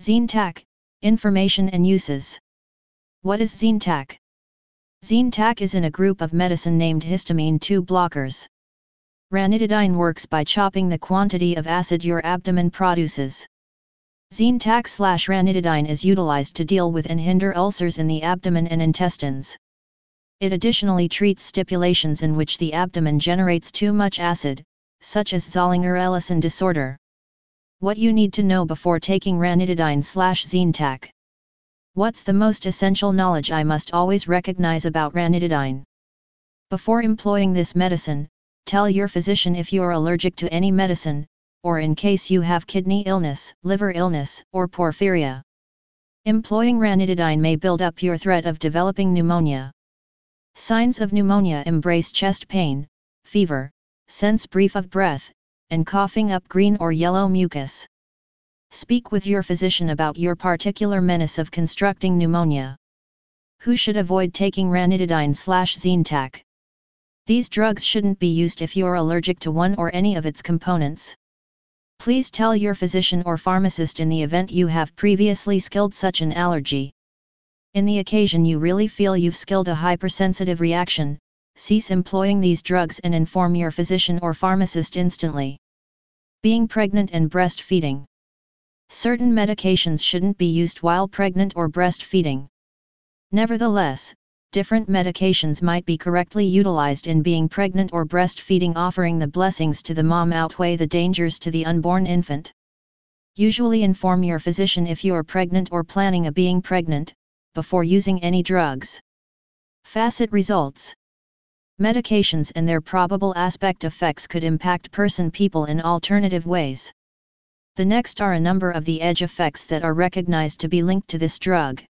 ZineTac, Information and Uses. What is ZineTac? ZineTac is in a group of medicine named histamine 2 blockers. Ranitidine works by chopping the quantity of acid your abdomen produces. ZineTac slash ranitidine is utilized to deal with and hinder ulcers in the abdomen and intestines. It additionally treats stipulations in which the abdomen generates too much acid, such as Zollinger-Ellison disorder. What you need to know before taking ranitidine slash ZineTac. What's the most essential knowledge I must always recognize about ranitidine? Before employing this medicine, tell your physician if you're allergic to any medicine, or in case you have kidney illness, liver illness, or porphyria. Employing ranitidine may build up your threat of developing pneumonia. Signs of pneumonia embrace chest pain, fever, sense brief of breath, and coughing up green or yellow mucus. Speak with your physician about your particular menace of constructing pneumonia. Who should avoid taking ranitidine slash ZineTac? These drugs shouldn't be used if you're allergic to one or any of its components. Please tell your physician or pharmacist in the event you have previously skilled such an allergy. In the occasion you really feel you've skilled a hypersensitive reaction, cease employing these drugs and inform your physician or pharmacist instantly. Being pregnant and breastfeeding. Certain medications shouldn't be used while pregnant or breastfeeding. Nevertheless, different medications might be correctly utilized in being pregnant or breastfeeding offering the blessings to the mom outweigh the dangers to the unborn infant. Usually inform your physician if you are pregnant or planning a being pregnant, before using any drugs. Facet results Medications and their probable aspect effects could impact person people in alternative ways. The next are a number of the edge effects that are recognized to be linked to this drug.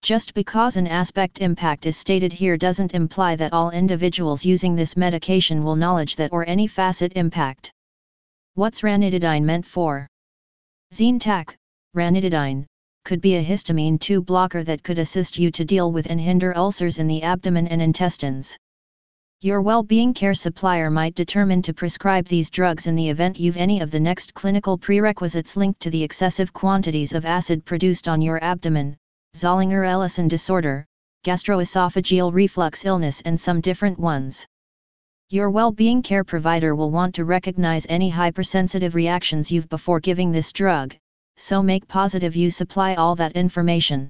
Just because an aspect impact is stated here doesn't imply that all individuals using this medication will knowledge that or any facet impact. What's ranitidine meant for? ZineTac, ranitidine, could be a histamine 2 blocker that could assist you to deal with and hinder ulcers in the abdomen and intestines. Your well-being care supplier might determine to prescribe these drugs in the event you've any of the next clinical prerequisites linked to the excessive quantities of acid produced on your abdomen, Zollinger-Ellison disorder, gastroesophageal reflux illness and some different ones. Your well-being care provider will want to recognize any hypersensitive reactions you've before giving this drug, so make positive you supply all that information.